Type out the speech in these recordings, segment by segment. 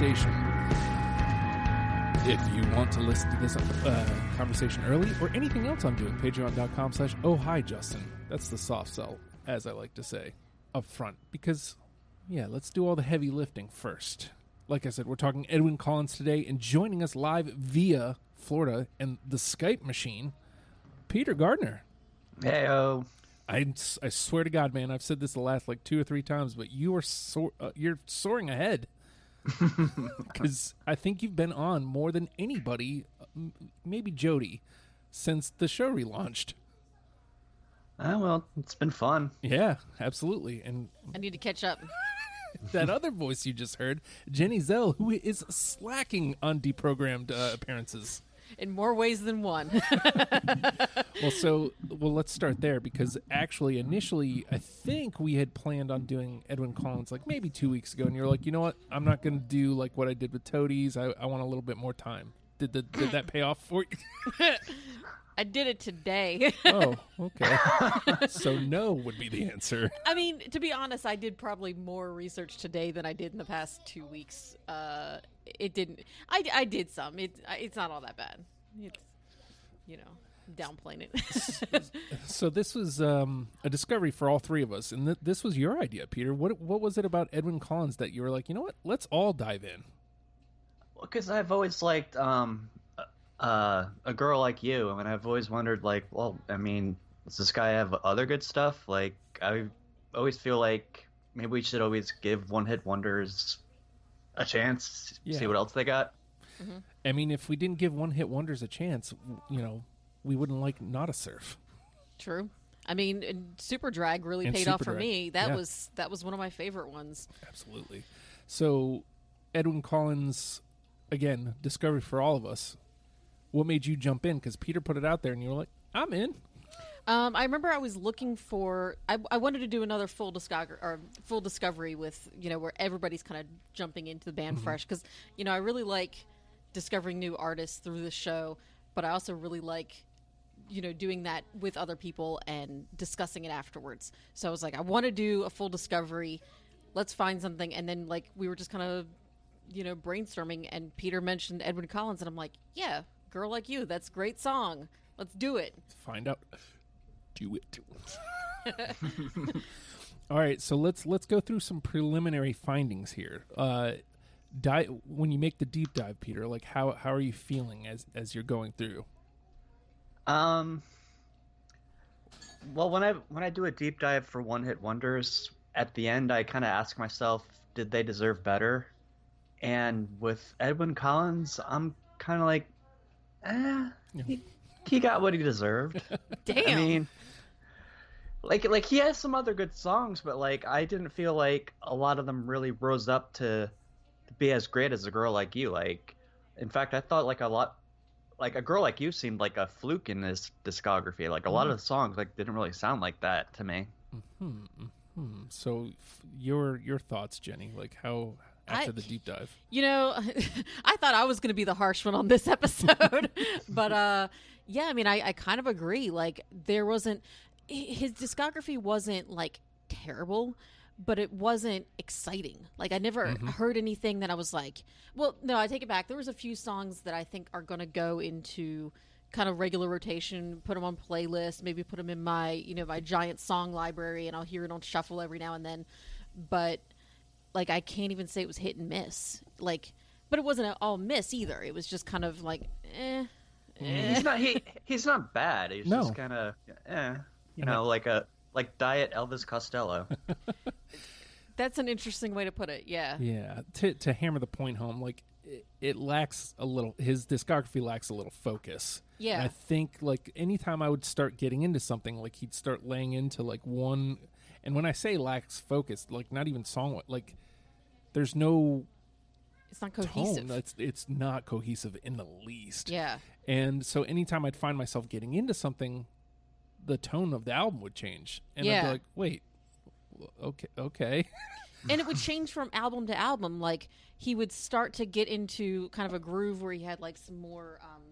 conversation. If you want to listen to this uh, conversation early or anything else I'm doing, patreon.com slash oh hi Justin. That's the soft sell, as I like to say, up front. Because, yeah, let's do all the heavy lifting first. Like I said, we're talking Edwyn Collins today, and joining us live via Florida and the Skype machine, Peter Gardner. Hey, oh. I, I swear to God, man, I've said this the last like two or three times, but you are so, uh, you're soaring ahead because I think you've been on more than anybody, maybe Jody, since the show relaunched. Ah, well, it's been fun. Yeah, absolutely. And I need to catch up. that other voice you just heard, Jenny Zell, who is slacking on deprogrammed uh, appearances. In more ways than one. Well, so well, let's start there because actually, initially, I think we had planned on doing Edwyn Collins like maybe two weeks ago, and you're like, you know what? I'm not going to do like what I did with Toadies. I, I want a little bit more time. Did the did that pay off for you? I did it today. oh, okay. so no would be the answer. I mean, to be honest, I did probably more research today than I did in the past two weeks. Uh, it didn't. I, I did some. It, it's not all that bad. It's you know downplaying it. So this was um, a discovery for all three of us, and th- this was your idea, Peter. What what was it about Edwyn Collins that you were like, you know what? Let's all dive in. Because I've always liked um, uh, a girl like you, I mean, I've always wondered, like, well, I mean, does this guy have other good stuff? Like, I always feel like maybe we should always give one-hit wonders a chance, Yeah. see what else they got. Mm-hmm. I mean, if we didn't give one hit wonders a chance, you know, we wouldn't like Nada Surf. True. I mean, and Superdrag really And paid off for Drag, me. That yeah. was that was one of my favorite ones. Absolutely. So, Edwyn Collins, again, discovery for all of us. What made you jump in? Because Peter put it out there, and you were like, "I'm in." Um, I remember I was looking for. I, I wanted to do another full discography or full discovery with you know where everybody's kind of jumping into the band fresh because you know I really like discovering new artists through the show, but I also really like you know doing that with other people and discussing it afterwards. So I was like, I want to do a full discovery. Let's find something, and then like we were just kind of you know brainstorming, and Peter mentioned Edwyn Collins, and I'm like, yeah, girl like you, that's great song. Let's do it. Find out. Do it. all right. So let's let's go through some preliminary findings here. Uh, di- when you make the deep dive, Peter, like how how are you feeling as as you're going through? Um. Well, when I when I do a deep dive for one hit wonders, at the end I kind of ask myself, did they deserve better? And with Edwyn Collins, I'm kind of like, eh, he, he got what he deserved. Damn. I mean, like like he has some other good songs, but like I didn't feel like a lot of them really rose up to, to be as great as a girl like you. Like, in fact, I thought like a lot, like a girl like you seemed like a fluke in this discography. Like a lot of the songs like didn't really sound like that to me. Hmm. So f- your your thoughts, Jenny? Like how after I- the deep dive? You know, I thought I was going to be the harsh one on this episode, but uh, yeah, I mean, I, I kind of agree. Like, there wasn't hi- his discography wasn't like terrible, but it wasn't exciting. Like, I never heard anything that I was like, well, no, I take it back. There was a few songs that I think are going to go into kind of regular rotation put them on playlist maybe put them in my you know my giant song library and i'll hear it on shuffle every now and then but like I can't even say it was hit and miss. Like, but it wasn't all miss either. It was just kind of like, eh. eh. He's not he he's not bad. He's No. just kind of eh, you know, like a like diet Elvis Costello. That's an interesting way to put it. Yeah. Yeah, to to hammer the point home, like it, it lacks a little. His discography lacks a little focus. Yeah. And I think like anytime I would start getting into something, like he'd start laying into like one. And when I say lacks focus, like not even song, like there's no It's not tone. cohesive. That's it's not cohesive in the least. yeah. And so anytime I'd find myself getting into something, the tone of the album would change, and I'd be like, wait, okay, okay. and it would change from album to album. Like he would start to get into kind of a groove where he had like some more um,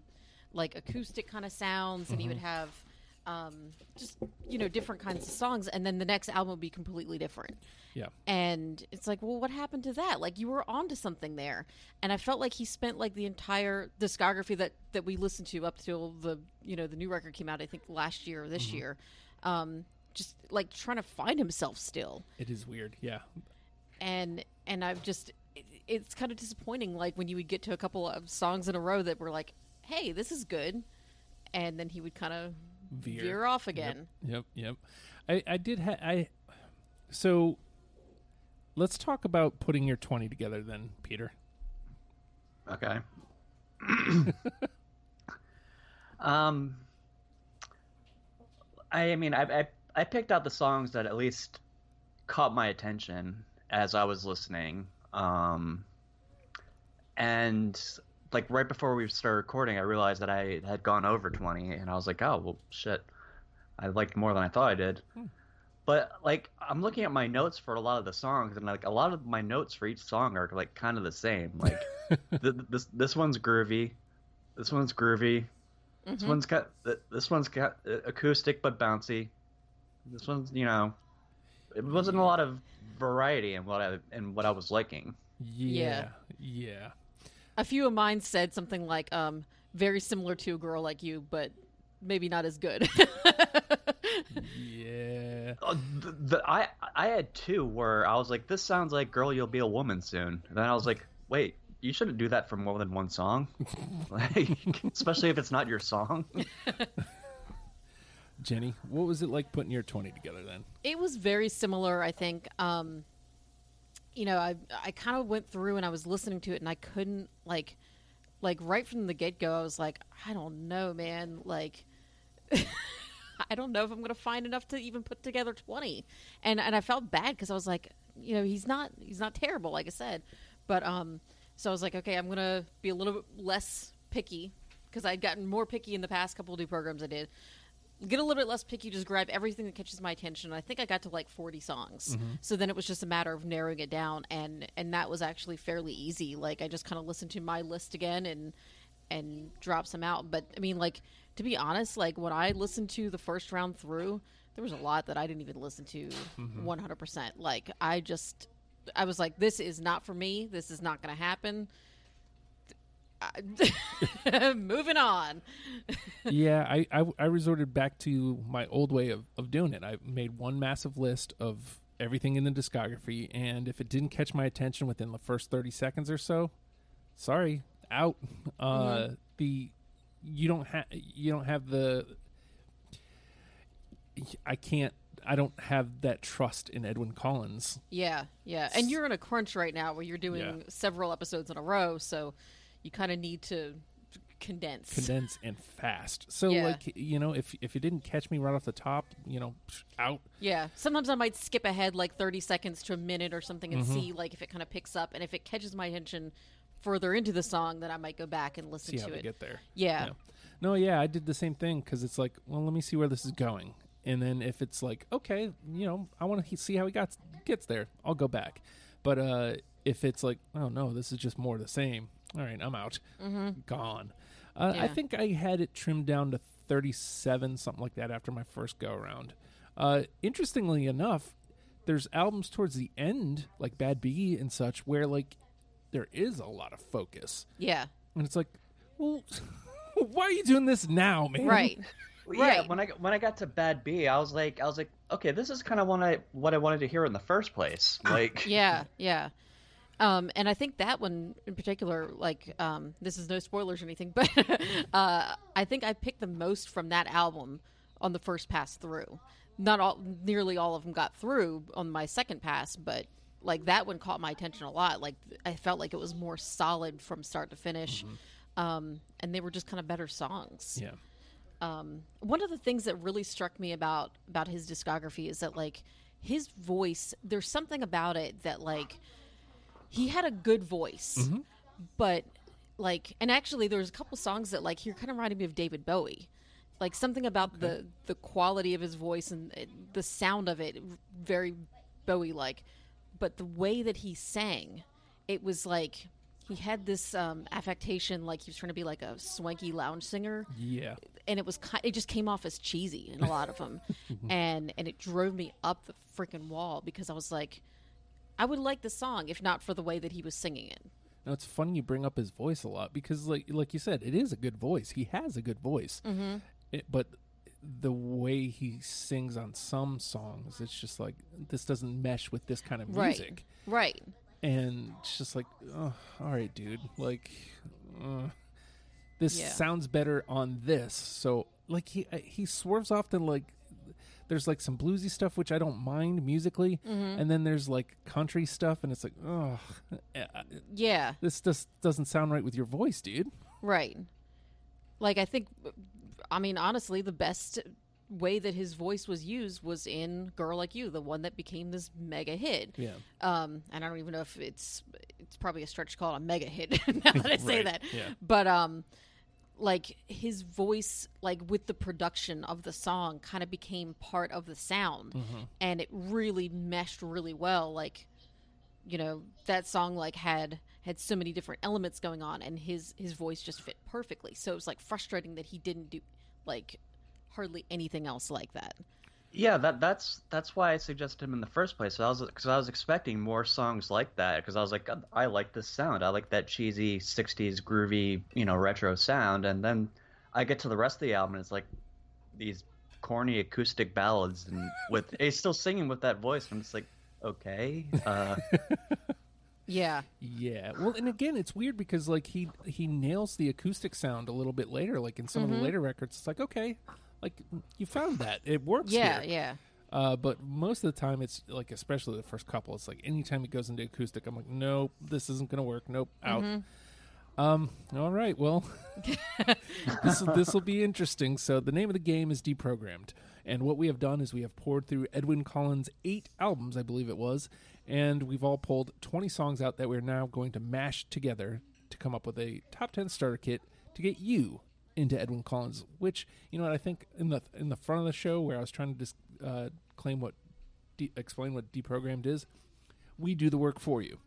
like acoustic kind of sounds, and he would have um, just you know different kinds of songs, and then the next album would be completely different. Yeah. And it's like, well, what happened to that? Like you were onto something there, and I felt like he spent like the entire discography that that we listened to up till the you know the new record came out. I think last year or this year. Um, just like trying to find himself still It is weird. Yeah. and and I've just it, it's kind of disappointing. Like when you would get to a couple of songs in a row that were like, "Hey, this is good," and then he would kind of Veer. veer. off again. Yep, yep. I, I did ha- I so let's talk about putting your 20 together then, Peter. Okay. um, I, I mean, I, I I picked out the songs that at least caught my attention as I was listening. Um, and like right before we started recording, I realized that I had gone over twenty, and I was like, oh well, shit, I liked more than I thought I did. But like I'm looking at my notes for a lot of the songs, and like a lot of my notes for each song are like kind of the same. Like th- this this one's groovy, this one's groovy, this Mhm. one's got this one's got uh, acoustic but bouncy. This one's you know, it wasn't a lot of variety in what I in what I was liking. Yeah. Yeah. A few of mine said something like, um, "Very similar to a girl like you, but maybe not as good." Yeah. Uh, the, the, I I had two where I was like, this sounds like "Girl, You'll Be a Woman Soon," and then I was like, wait. You shouldn't do that for more than one song, like, especially if it's not your song. Jenny, what was it like putting your 20 together then? it was very similar i think um you know i i kind of went through and i was listening to it and i couldn't like like right from the get-go i was like i don't know man like i don't know if i'm gonna find enough to even put together 20 and and i felt bad because i was like you know he's not he's not terrible like i said. But um so i was like okay i'm gonna be a little bit less picky because i'd gotten more picky in the past couple of new programs i did get a little bit less picky, just grab everything that catches my attention. I think I got to like 40 songs. Mm-hmm. So then it was just a matter of narrowing it down and and that was actually fairly easy. Like I just kind of listened to my list again and and drop some out. But I mean like to be honest, like when I listened to the first round through, there was a lot that I didn't even listen to mm-hmm. 100%. Like I just I was like this is not for me. This is not going to happen. Moving on. yeah, I, I I resorted back to my old way of, of doing it. I made one massive list of everything in the discography, and if it didn't catch my attention within the first thirty seconds or so, sorry, out. Uh, The you don't have you don't have the. I can't. I don't have that trust in Edwyn Collins. Yeah, yeah. And you're in a crunch right now where you're doing Yeah. several episodes in a row, so you kind of need to condense. condense and fast. So Yeah. like you know, if if it didn't catch me right off the top, you know, out. yeah. Sometimes I might skip ahead like 30 seconds to a minute or something Mm-hmm. and see like if it kind of picks up and if it catches my attention further into the song then I might go back and listen See how to it. get there. yeah. Yeah. No, yeah, I did the same thing because it's like, well, let me see where this is going, and then if it's like, okay, you know, I want to see how he got gets there, I'll go back. But uh, if it's like, oh no, this is just more of the same. All right, I'm out, mm-hmm. gone. Uh, I think I had it trimmed down to 37, something like that, after my first go around. Uh, interestingly enough, there's albums towards the end, like Badbea and such, where like there is a lot of focus. Yeah. And it's like, well, why are you doing this now, man? Right. Well, Yeah, Right. when I when I got to Badbea, I was like, I was like, okay, this is kind of what I what I wanted to hear in the first place. Like, yeah, yeah. Um, and I think that one in particular, like, um, this is no spoilers or anything, but uh, I think I picked the most from that album on the first pass through. Not all, nearly all of them got through on my second pass, but like that one caught my attention a lot. Like I felt like it was more solid from start to finish, um, and they were just kind of better songs Yeah. um, one of the things that really struck me about about his discography is that like his voice there's something about it that like he had a good voice but like and actually there's a couple songs that like he kind of reminded me of david bowie. Like something about the the quality of his voice and it, the sound of it very bowie like but the way that he sang, it was like he had this um, affectation, like he was trying to be like a swanky lounge singer, Yeah. and it was ki- it just came off as cheesy in a lot of them, and and it drove me up the freaking wall because I was like, I would like the song if not for the way that he was singing it. Now it's funny you bring up his voice a lot because, like, like you said, it is a good voice. He has a good voice, mm-hmm. it, but the way he sings on some songs, it's just like this doesn't mesh with this kind of music, Right. right. and it's just like, oh, all right, dude, like, uh, this Yeah. sounds better on this. So, like, he uh, he swerves off to like. There's like some bluesy stuff which I don't mind musically, Mm-hmm. and then there's like country stuff, and it's like, oh, Yeah. this just doesn't sound right with your voice, dude. Right. Like I think I mean honestly the best way that his voice was used was in Girl Like You, the one that became this mega hit. Yeah. Um and I don't even know if it's it's probably a stretch to call it a mega hit now that I say Right, that. yeah. But um like his voice like with the production of the song kind of became part of the sound. Mm-hmm. and it really meshed really well like you know that song like had had so many different elements going on and his his voice just fit perfectly. So it was like frustrating that he didn't do like hardly anything else like that Yeah, that that's that's why I suggested him in the first place. I was because I was expecting more songs like that because I was like, I like this sound. I like that cheesy '60s groovy, you know, retro sound. And then I get to the rest of the album, and it's like these corny acoustic ballads, and with he's still singing with that voice. And just like, okay, uh, yeah Yeah. Well, and again, it's weird because like he he nails the acoustic sound a little bit later. Like in some Mm-hmm. of the later records, it's like okay, like you found that it works. yeah here. yeah Uh, but most of the time, it's like especially the first couple. It's like anytime it goes into acoustic, I'm like, nope, this isn't gonna work. Nope, out. Mm-hmm. Um. All right. Well, this this will be interesting. So the name of the game is deprogrammed, and what we have done is we have poured through Edwyn Collins' eight albums, I believe it was, and we've all pulled 20 songs out that we're now going to mash together to come up with a top 10 starter kit to get you into Edwyn Collins. Which you know what I think in the in the front of the show where I was trying to dis, uh, claim what de- explain what deprogrammed is, we do the work for you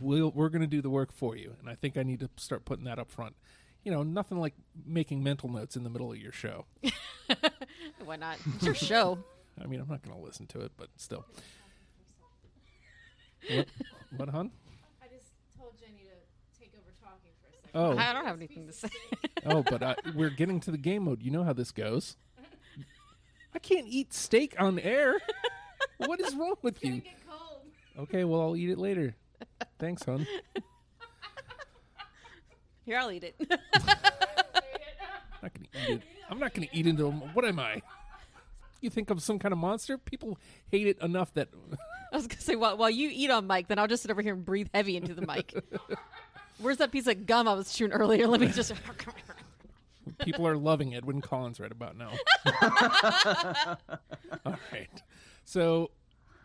we'll, we're going to do the work for you. And I think I need to start putting that up front. You know, nothing like making mental notes in the middle of your show. why not it's your show I mean, I'm not going to listen to it, but still. What, what, hon? I just told Jenny to take over talking for a second. Oh, i don't have anything to say oh, but uh, we're getting to the game mode. You know how this goes. I can't eat steak on air. What is wrong with you? Get cold. Okay, well, I'll eat it later. Thanks, hon. here i'll eat it I'm not going to eat it. I'm not going to eat into What am I? You think I'm some kind of monster? People hate it enough that i was gonna say while, while you eat on mic then i'll just sit over here and breathe heavy into the mic where's that piece of gum i was chewing earlier let me just people are loving Edwyn Collins right about now. all right. So,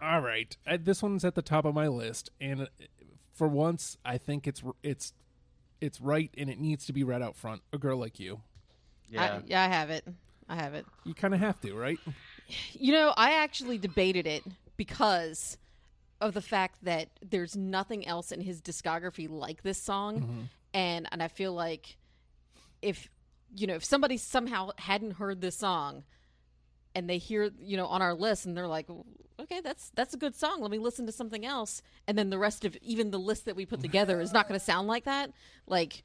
all right. Uh, this one's at the top of my list, and uh, for once, I think it's it's it's right, and it needs to be read out front. A girl like you, yeah. I, yeah i have it i have it you kind of have to, right? You know, I actually debated it because of the fact that there's nothing else in his discography like this song, mm-hmm. and and I feel like if you know if somebody somehow hadn't heard this song and they hear you know on our list and they're like okay that's that's a good song. Let me listen to something else. And then the rest of even the list that we put together is not going to sound like that like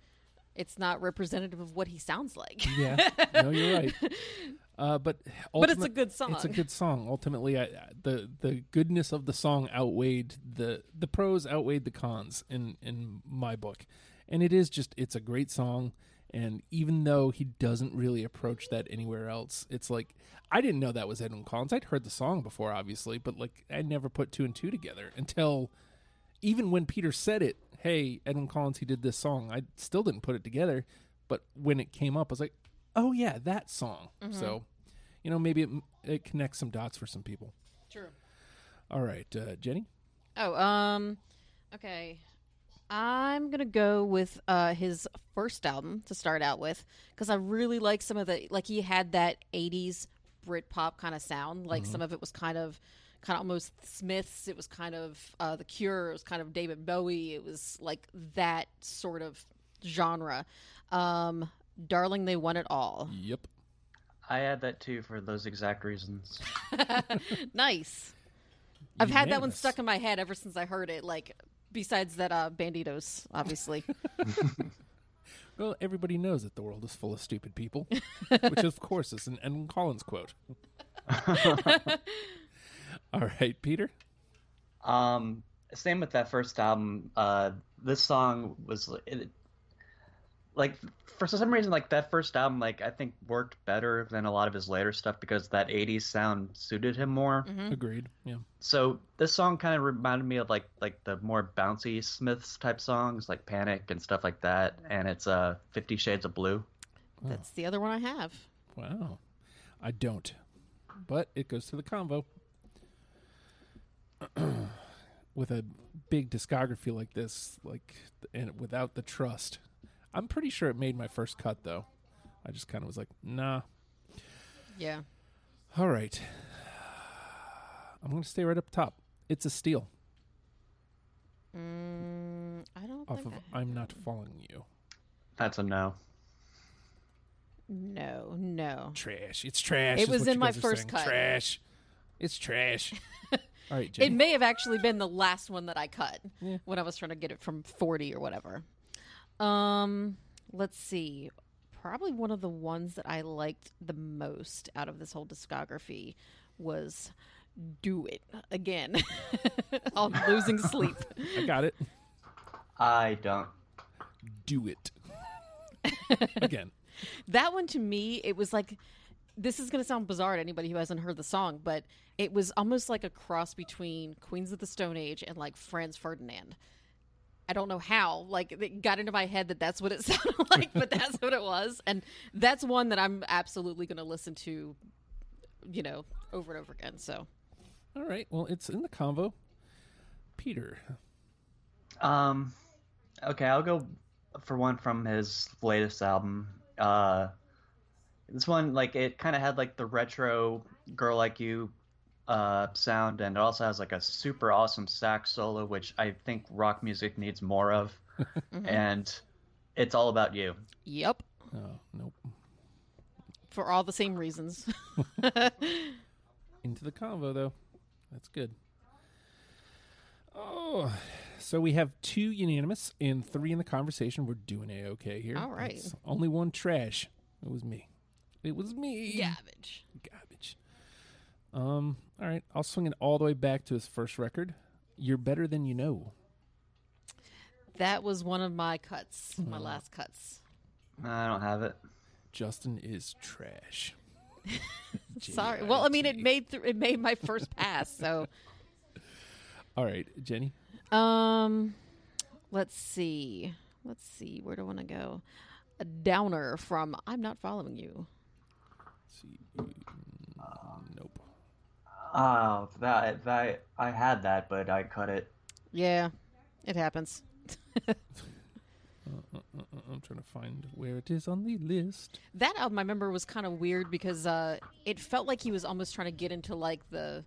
it's not representative of what he sounds like. Yeah. No, you're right. Uh, but But it's a good song. It's a good song. Ultimately, I, the the goodness of the song outweighed the the pros outweighed the cons in in my book, and it is just it's a great song. And even though he doesn't really approach that anywhere else, it's like I didn't know that was Edwyn Collins. I'd heard the song before, obviously, but like I never put two and two together until even when Peter said it. Hey, Edwyn Collins, he did this song. I still didn't put it together, but when it came up, I was like, oh yeah, that song. So, you know, maybe it, it connects some dots for some people. True. All right, uh, Jenny. Oh, um, okay. I'm gonna go with uh his first album to start out with because I really like some of the like he had that '80s Britpop kind of sound. Like some of it was kind of kind of almost Smiths. It was kind of uh, The Cure. It was kind of David Bowie. It was like that sort of genre. Um, Darling, they won it all. Yep. I had that too for those exact reasons. nice. I've had that one stuck in my head ever since I heard it. Like, besides that, uh, Banditos, obviously. Well, everybody knows that the world is full of stupid people, which of course is an Edwyn Collins quote. All right, Peter. Um, same with that first album. Uh, this song was it, like for some reason like that first album like I think worked better than a lot of his later stuff because that 80s sound suited him more. Mm-hmm. Agreed. Yeah. So this song kind of reminded me of like like the more bouncy Smiths type songs like Panic and stuff like that and it's uh 50 Shades of Blue. That's the other one I have. Wow. I don't. But it goes to the convo. With a big discography like this, like and without the trust. I'm pretty sure it made my first cut though. I just kind of was like, "Nah." Yeah. All right. I'm going to stay right up top. It's a steal Mm, I don't off think of I- I'm Not Following You. That's a no. No, no. Trash. It's trash. It was in my first cut. Trash. It's trash. All right, It may have actually been the last one that I cut Yeah. when I was trying to get it from 40 or whatever. Um, let's see. Probably one of the ones that I liked the most out of this whole discography was Do It again on Losing Sleep. I got it. I don't. Do it. Again. That one to me, it was like this is going to sound bizarre to anybody who hasn't heard the song, but it was almost like a cross between Queens of the Stone Age and like Franz Ferdinand. I don't know how, like it got into my head that that's what it sounded like, but that's what it was, and that's one that I'm absolutely going to listen to, you know, over and over again. So All right. Well, it's in the convo. Peter. Um, okay, I'll go for one from his latest album. Uh, this one, like, it kind of had like the retro "Girl Like You" uh, sound, and it also has like a super awesome sax solo, which I think rock music needs more of. And it's all about you. yep, Oh, nope. for all the same reasons. Into the convo, though. That's good. Oh, so we have two unanimous and three in the conversation. We're doing a okay here. All right. It's only one trash. It was me. It was me. Garbage. Garbage. Um. All right. I'll swing it all the way back to his first record. You're better than you know. That was one of my cuts, my last cuts. I don't have it. Justin is trash. Sorry. Well, I mean, it made th- it made my first pass. So, All right, Jenny. um, let's see. Let's see. Where do I want to go? A downer from "I'm Not Following You." Let's see. Nope. Oh, that that I had that, but I cut it. Yeah, it happens. Uh, uh, uh, I'm trying to find where it is on the list. That album, I remember, was kind of weird because uh, it felt like he was almost trying to get into like the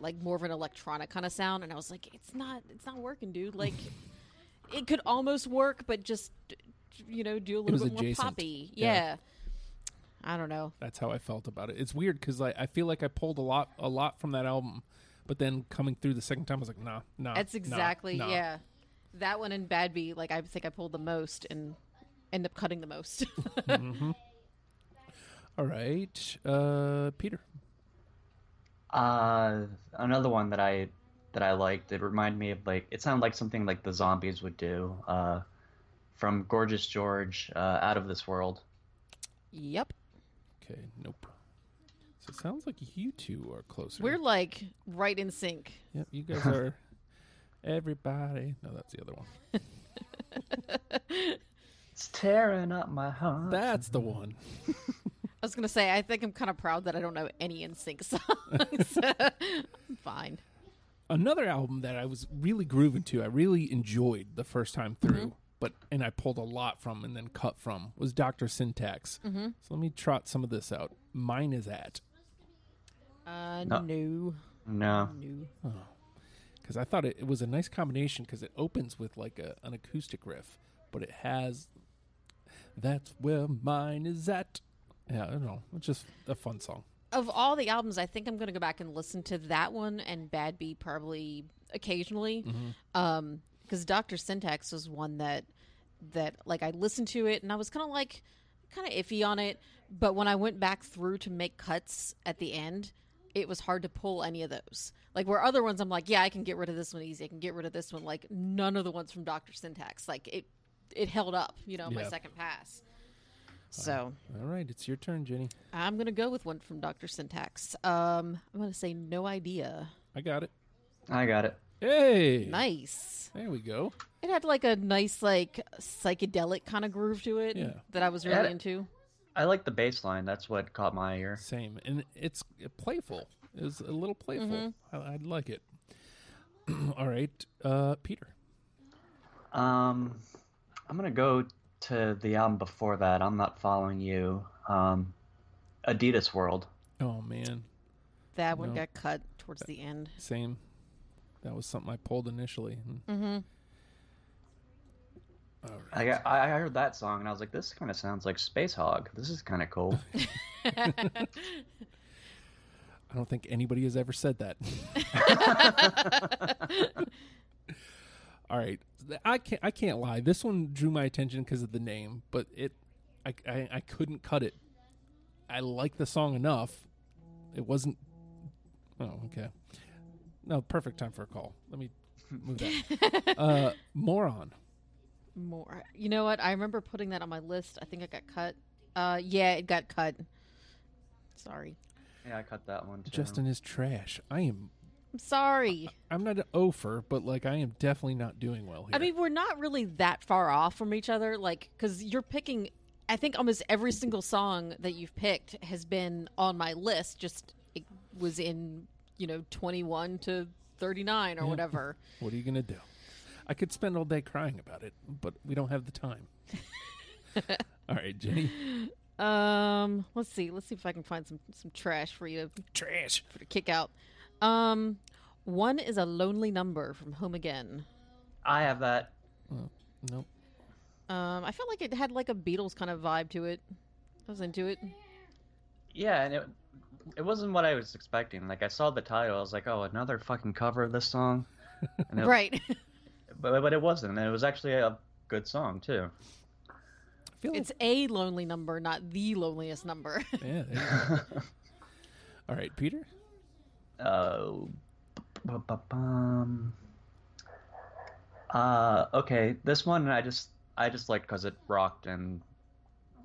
like more of an electronic kind of sound, and I was like, it's not, it's not working, dude. Like, it could almost work, but just you know, do a little bit more poppy. Yeah. Yeah. I don't know. That's how I felt about it. It's weird because I, I feel like I pulled a lot a lot from that album, but then coming through the second time, I was like, nah, nah. That's exactly nah. yeah. That one and Badbea, like I think I pulled the most and end up cutting the most. All right, uh, Peter. Uh, another one that I that I liked. It reminded me of like it sounded like something like the Zombies would do. Uh, from Gorgeous George, uh, Out of This World. yep. Okay, nope. So it sounds like you two are closer. We're like right in sync. Yep, you guys are. Everybody. No, that's the other one. It's tearing up my heart. That's the one. I was gonna say I think I'm kind of proud that I don't know any NSYNC songs. I'm fine. Another album that I was really grooving to, I really enjoyed the first time mm-hmm. through, but and I pulled a lot from and then cut from was Doctor Syntax. Mm-hmm. So let me trot some of this out. Mine is at. Uh, No. no. No. No. because I thought it, it was a nice combination because it opens with like a, an acoustic riff, but it has that's where mine is at. Yeah, I don't know. It's just a fun song. Of all the albums, I think I'm going to go back and listen to that one and Badbea probably occasionally. Um, because Doctor Syntax was one that that like I listened to it and I was kind of like kind of iffy on it, but when I went back through to make cuts at the end, it was hard to pull any of those. Like where other ones, I'm like, yeah, I can get rid of this one easy. I can get rid of this one. Like none of the ones from Doctor Syntax, like it it held up, you know, my second pass. So All right, it's your turn, Jenny. I'm gonna go with one from Doctor Syntax. Um, I'm gonna say no idea. I got it. I got it. Hey, Nice. There we go. It had like a nice like psychedelic kind of groove to it Yeah. that I was really Yeah. into. I like the bass line. That's what caught my ear. Same, and it's playful. It's a little playful. I, I like it. All right, uh, Peter. Um, I'm gonna go to the album before that. I'm not following you. Um, Adidas World. Oh man, That one No. got cut towards the end. same. That was something I pulled initially. Mm-hmm. All right. I got, I heard that song and I was like, this kind of sounds like Spacehog. This is kind of cool. I don't think anybody has ever said that. All right, I can't. I can't lie. This one drew my attention because of the name, but it, I, I, I couldn't cut it. I like the song enough. It wasn't. Oh, okay. No, perfect time for a call. Let me move that. uh, moron. More. You know what? I remember putting that on my list. I think it got cut. Uh, yeah, it got cut. Sorry. yeah, I cut that one too. Justin is trash. I am. I'm sorry. I'm not an ofer, but like I am definitely not doing well here. I mean, we're not really that far off from each other, like, because you're picking. I think almost every single song that you've picked has been on my list. Just it was in, you know, 21 to 39 or Yeah. whatever. What are you going to do? I could spend all day crying about it, but we don't have the time. all right, Jenny. Um, let's see. Let's see if I can find some some trash for you to, Trash. for to kick out. Um, one is a lonely number from Home Again. I have that. Nope. Um, I felt like it had like a Beatles kind of vibe to it. I was into it. Yeah, and it it wasn't what I was expecting. Like I saw the title, I was like, oh, another fucking cover of this song. And it- Right. But but it wasn't. And it was actually a good song too. I feel like, it's a lonely number, not the loneliest number. yeah. there all right, Peter. Uh, bu- bu- bum. uh, okay, this one I just I just like because it rocked and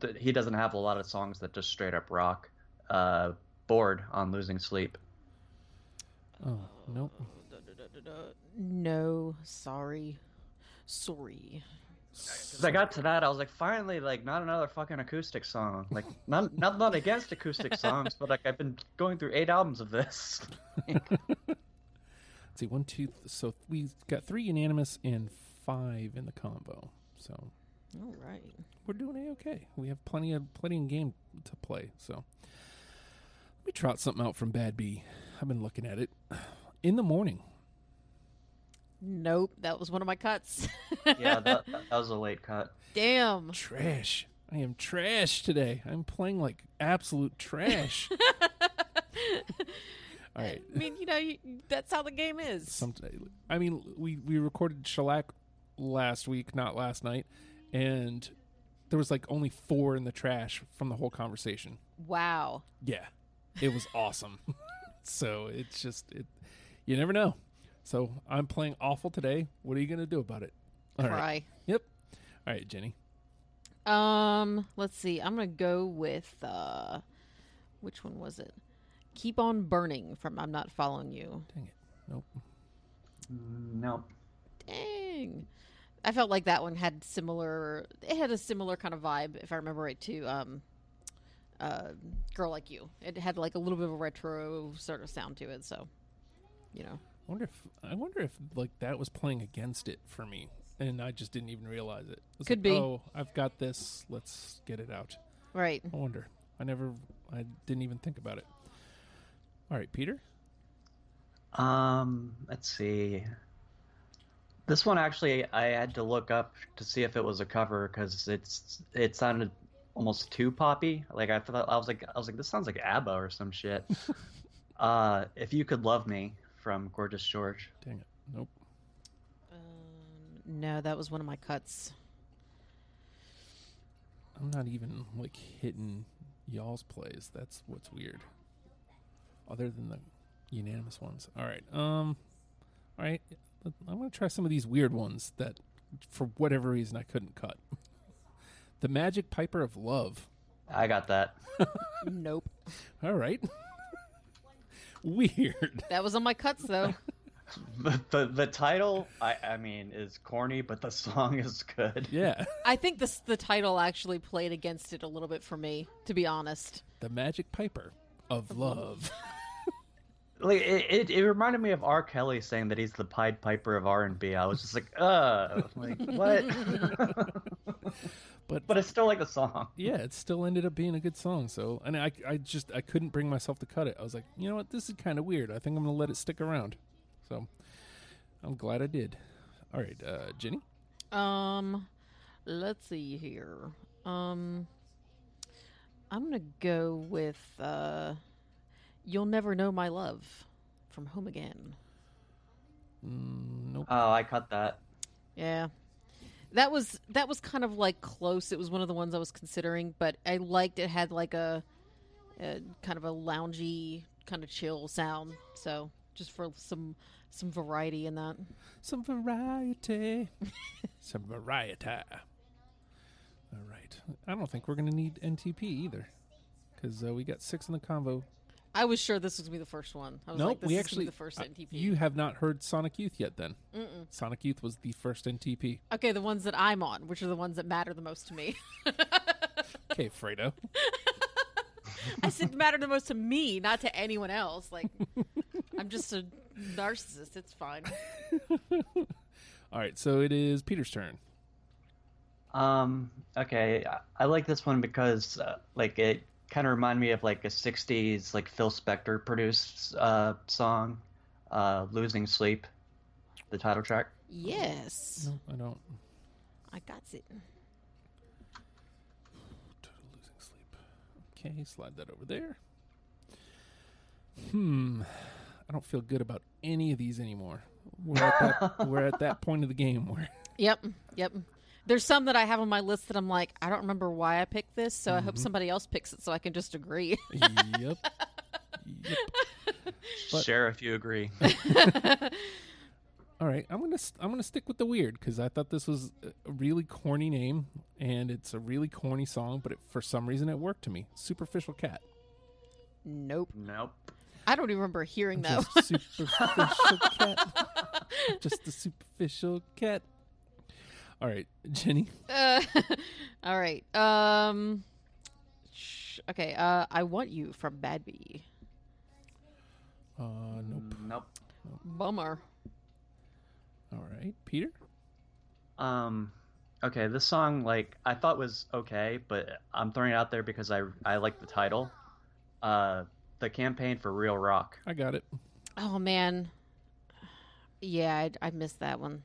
th- he doesn't have a lot of songs that just straight up rock. Uh, bored on losing sleep. Oh, nope. no, sorry. Sorry. 'Cause I got to that, I was like, finally, like not another fucking acoustic song. Like not not not against acoustic songs, but like I've been going through eight albums of this. Let's see, one, two. th- So we got three unanimous and five in the combo. So All right. we're doing a okay. We have plenty of plenty of game to play. So let me trot something out from Badbea. I've been looking at it. In the morning. Nope, that was one of my cuts. yeah, that, that was a late cut. Damn. Trash. I am trash today. I'm playing like absolute trash. All right. I mean, you know, you, that's how the game is. Some, I mean, we we recorded Shellac last week, not last night, and there was like only four in the trash from the whole conversation. Wow. Yeah, it was awesome. so it's just it. You never know. So I'm playing awful today. What are you gonna do about it? All right. Cry. Yep. All right, Jenny. Um, let's see. I'm gonna go with uh, which one was it? Keep on burning from I'm not following you. Dang it. Nope. No, Dang. I felt like that one had similar. It had a similar kind of vibe, if I remember right, to um, uh, "Girl Like You." It had like a little bit of a retro sort of sound to it. So, you know, I wonder if I wonder if like that was playing against it for me, and I just didn't even realize it. It's Could like, be. Oh, I've got this. Let's get it out. right? I wonder. I never. I didn't even think about it. All right, Peter. Um, let's see. This one actually, I had to look up to see if it was a cover because it's it sounded almost too poppy. Like I thought, I was like, I was like, this sounds like ABBA or some shit. uh, if you could love me from Gorgeous George. Dang it. Nope. Um, no, that was one of my cuts. I'm not even like hitting y'all's plays. That's what's weird. Other than the unanimous ones. All right. Um. All right. I'm gonna try some of these weird ones that, for whatever reason, I couldn't cut. the Magic Piper of Love. I got that. nope. All right. weird. That was on my cuts though. The, the the title, I I mean, is corny, but the song is good. Yeah. I think this the title actually played against it a little bit for me, to be honest. The Magic Piper of Love. Like it, it, it reminded me of R. Kelly saying that he's the Pied Piper of R and B. I was just like, uh, like what? But but I still like a song. yeah, it still ended up being a good song. So, and I, I just, I couldn't bring myself to cut it. I was like, you know what, this is kind of weird. I think I'm gonna let it stick around. So, I'm glad I did. All right, uh, Jenny. Um, let's see here. Um, I'm gonna go with uh, "You'll Never Know My Love" from Home Again. Mm, nope. Oh, I cut that. Yeah, that was that was kind of like close. It was one of the ones I was considering, but I liked it had like a, a kind of a loungy, kind of chill sound. So just for some some variety in that. Some variety. Some variety. All right. I don't think we're gonna need NTP either, because uh, we got six in the convo. I was sure this was gonna be the first one. I was Nope, like, this we is actually. gonna be the first uh, NTP. you have not heard Sonic Youth yet, then. Mm-mm. Sonic Youth was the first NTP. Okay, the ones that I'm on, which are the ones that matter the most to me. Okay, Fredo. I said matter the most to me, not to anyone else. Like, I'm just a narcissist. It's fine. All right, so it is Peter's turn. Um, okay, I, I like this one because uh, like it kind of remind me of like a '60s like Phil Spector produced uh, song, uh, "Losing Sleep," the title track. Yes, No, I don't. I got it. Total losing sleep. Okay, slide that over there. Hmm. I don't feel good about any of these anymore. We're at that, we're at that point of the game where Yep, yep. There's some that I have on my list that I'm like, I don't remember why I picked this, so I hope mm-hmm. somebody else picks it so I can just agree. yep. Yep. But- Share if you agree. All right, I'm gonna st- I'm gonna stick with the weird because I thought this was a really corny name and it's a really corny song, but it, for some reason it worked to me. Superficial cat. nope. nope. I don't even remember hearing that. Just superficial cat. Just a superficial cat. All right, Jenny. Uh, all right. Um. sh- Okay. Uh, I want you from Badbea. Uh, nope. Nope. Bummer. All right, Peter. Um, okay, this song like I thought was okay, but I'm throwing it out there because I I like the title. Uh, the campaign for Real Rock. I got it. Oh man. Yeah, I, I missed that one.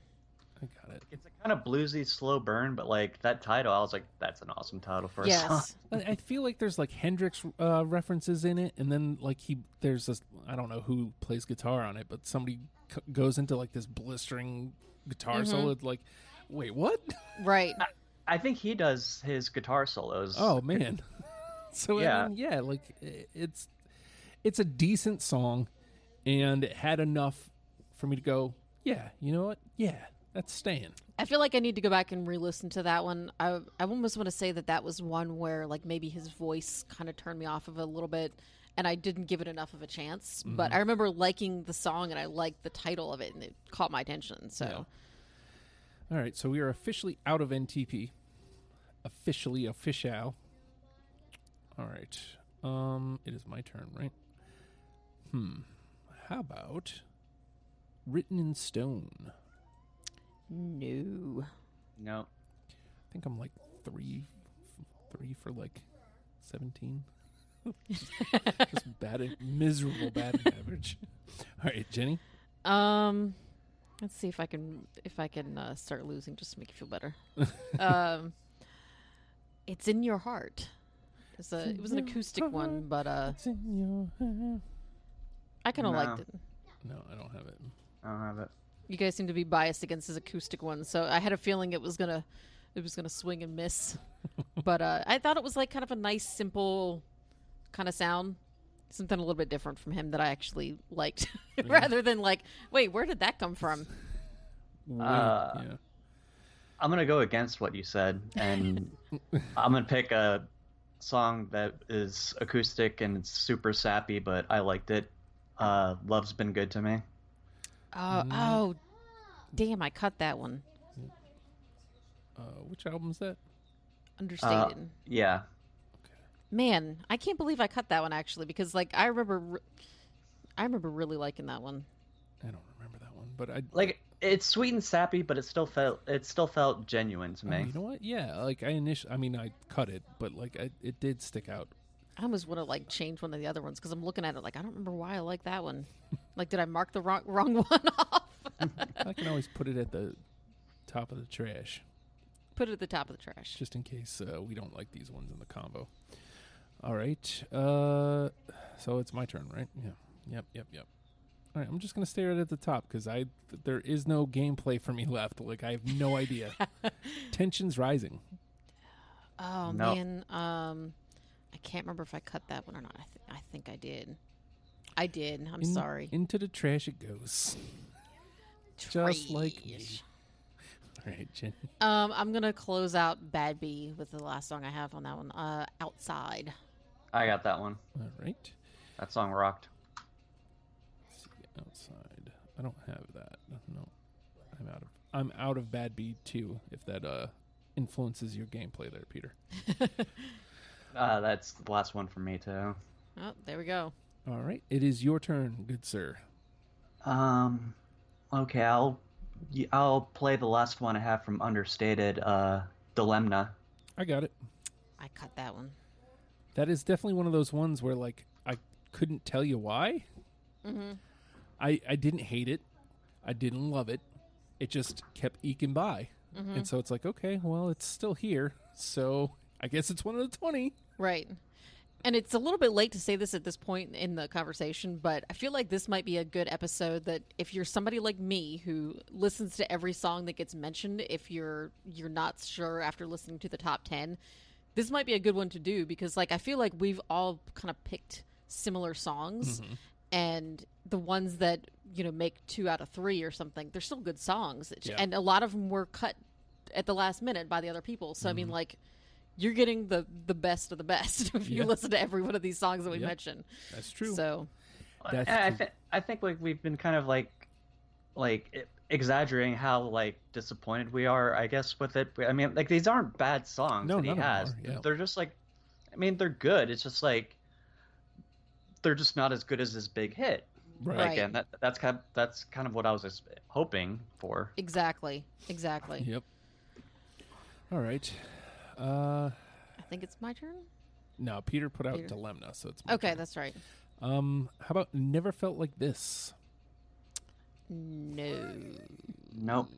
I got it. It's a kind of bluesy, slow burn, but like that title, I was like, that's an awesome title for a song. Yes. I I feel like there's like Hendrix uh, references in it, and then like he there's this I don't know who plays guitar on it, but somebody c- goes into like this blistering guitar Mhm. solo. It's like, wait, what? Right. I think he does his guitar solos. Oh man. so Yeah. I mean, yeah, like it's it's a decent song, and it had enough for me to go, yeah, you know what? Yeah, that's staying. I feel like I need to go back and re-listen to that one. I I almost want to say that that was one where like maybe his voice kind of turned me off of a little bit, and I didn't give it enough of a chance. But I remember liking the song and I liked the title of it, and it caught my attention. So All right, so we are officially out of NTP. Officially official. All right. Um it is my turn, right? Hmm. How about Written in Stone? No. no. I think I'm like 3 3 for like 17. Just bad, miserable bad average. All right, Jenny. Um, let's see if I can if I can uh, start losing just to make you feel better. um, it's in your heart. It's a it was an acoustic one, but uh, It's in your heart. I kind of No. liked it. No, I don't have it. I don't have it. You guys seem to be biased against his acoustic one, so I had a feeling it was gonna it was gonna swing and miss. but uh, I thought it was like kind of a nice, simple kind of sound. Something a little bit different from him that I actually liked, rather than like, wait, where did that come from? Uh, yeah. I'm gonna go against what you said, and I'm gonna pick a song that is acoustic and it's super sappy, but I liked it. Uh, Love's been good to me. Oh, oh, damn! I cut that one. Uh, which album's that? Understated. Uh, yeah, Man, I can't believe I cut that one actually because like I remember, re- I remember really liking that one. I don't remember that one, but I like it's sweet and sappy, but it still felt it still felt genuine to Oh, me. you know what? Yeah, like I initially, I mean, I cut it, but like I, it did stick out. I almost want to like change one of the other ones because I'm looking at it like I don't remember why I like that one. like, did I mark the wrong wrong one off? I can always put it at the top of the trash, Put it at the top of the trash. just in case uh, we don't like these ones in the combo. All right, uh, so it's my turn, right? Yeah. Yep. Yep. Yep. All right, I'm just gonna stay right at the top because I there is no gameplay for me left. Like I have no idea. Tension's rising. Oh No. man, um, I can't remember if I cut that one or not. I, th- I think I did. I did. I'm In- sorry. Into the trash it goes. Just like me. Trash. All right, Jen. Um, I'm gonna close out Badbea with the last song I have on that one. Uh, outside. I got that one. All right. That song rocked. Let's see, outside. I don't have that. No, I'm out of. I'm out of Badbea too. If that uh influences your gameplay there, Peter. Uh, that's the last one for me too. Oh, there we go. All right, it is your turn, good sir. Um, okay, I'll I'll play the last one I have from Understated. Uh, Dilemma. I got it. I cut that one. That is definitely one of those ones where like I couldn't tell you why. Mm-hmm. I I didn't hate it. I didn't love it. It just kept eking by, Mm-hmm. and so it's like okay, well, it's still here. So I guess it's one of the twenty. Right. And it's a little bit late to say this at this point in the conversation, but I feel like this might be a good episode that if you're somebody like me who listens to every song that gets mentioned, if you're you're not sure after listening to the top 10, this might be a good one to do because like I feel like we've all kind of picked similar songs mm-hmm. and the ones that, you know, make 2 out of 3 or something, they're still good songs. Yeah. And a lot of them were cut at the last minute by the other people. So I mean mm-hmm. like you're getting the the best of the best if you Yeah. listen to every one of these songs that we Yep. mentioned. That's true. So That's I, th- I think like we've been kind of like like exaggerating how like disappointed we are. I guess with it. I mean, like these aren't bad songs No, that he none of them has. are, yeah. They're just like, I mean, they're good. It's just like they're just not as good as his big hit. right. Like, and that, that's kind of, that's kind of what I was hoping for. exactly, exactly. Yep. All right. Uh, I think it's my turn. no, Peter put out Peter. Dilemma, so it's my Okay, turn. that's right. Um, how about Never Felt Like This? No. Nope.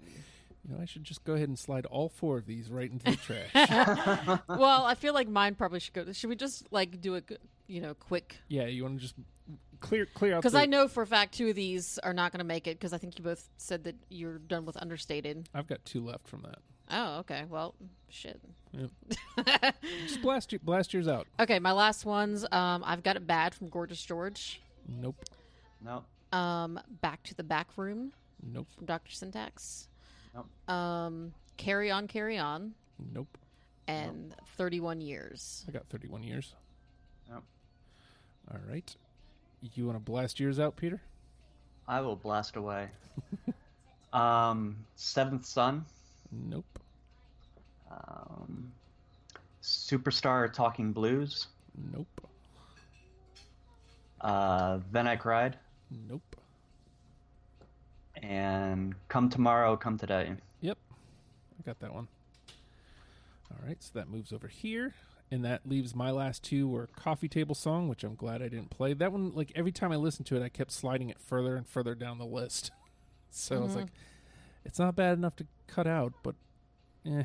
You know, I should just go ahead and slide all four of these right into the trash. well, I feel like mine probably should go. Should we just like do a you know quick? yeah, you want to just clear clear out Because the- I know for a fact two of these are not going to make it. Because I think you both said that you're done with understated. I've got two left from that. Oh, okay. Well, shit. Just blast you, blast yours out. okay, my last ones. Um, I've got it bad from Gorgeous George. Nope. Nope. Um, Back to the Back Room Nope. from Doctor Syntax. Nope. Um, Carry On, Carry On, Nope. and 31 Years. I got 31 years. Nope. All right. You want to blast yours out, Peter? I will blast away. um, Seventh Son. Nope. Um, Superstar Talking Blues. Nope. Uh, then I Cried. Nope. And Come Tomorrow, Come Today. Yep. I got that one. All right, so that moves over here. And that leaves my last two were Coffee Table Song, which I'm glad I didn't play. That one, like every time I listened to it, I kept sliding it further and further down the list. so I was Mhm. like, it's not bad enough to cut out, but eh.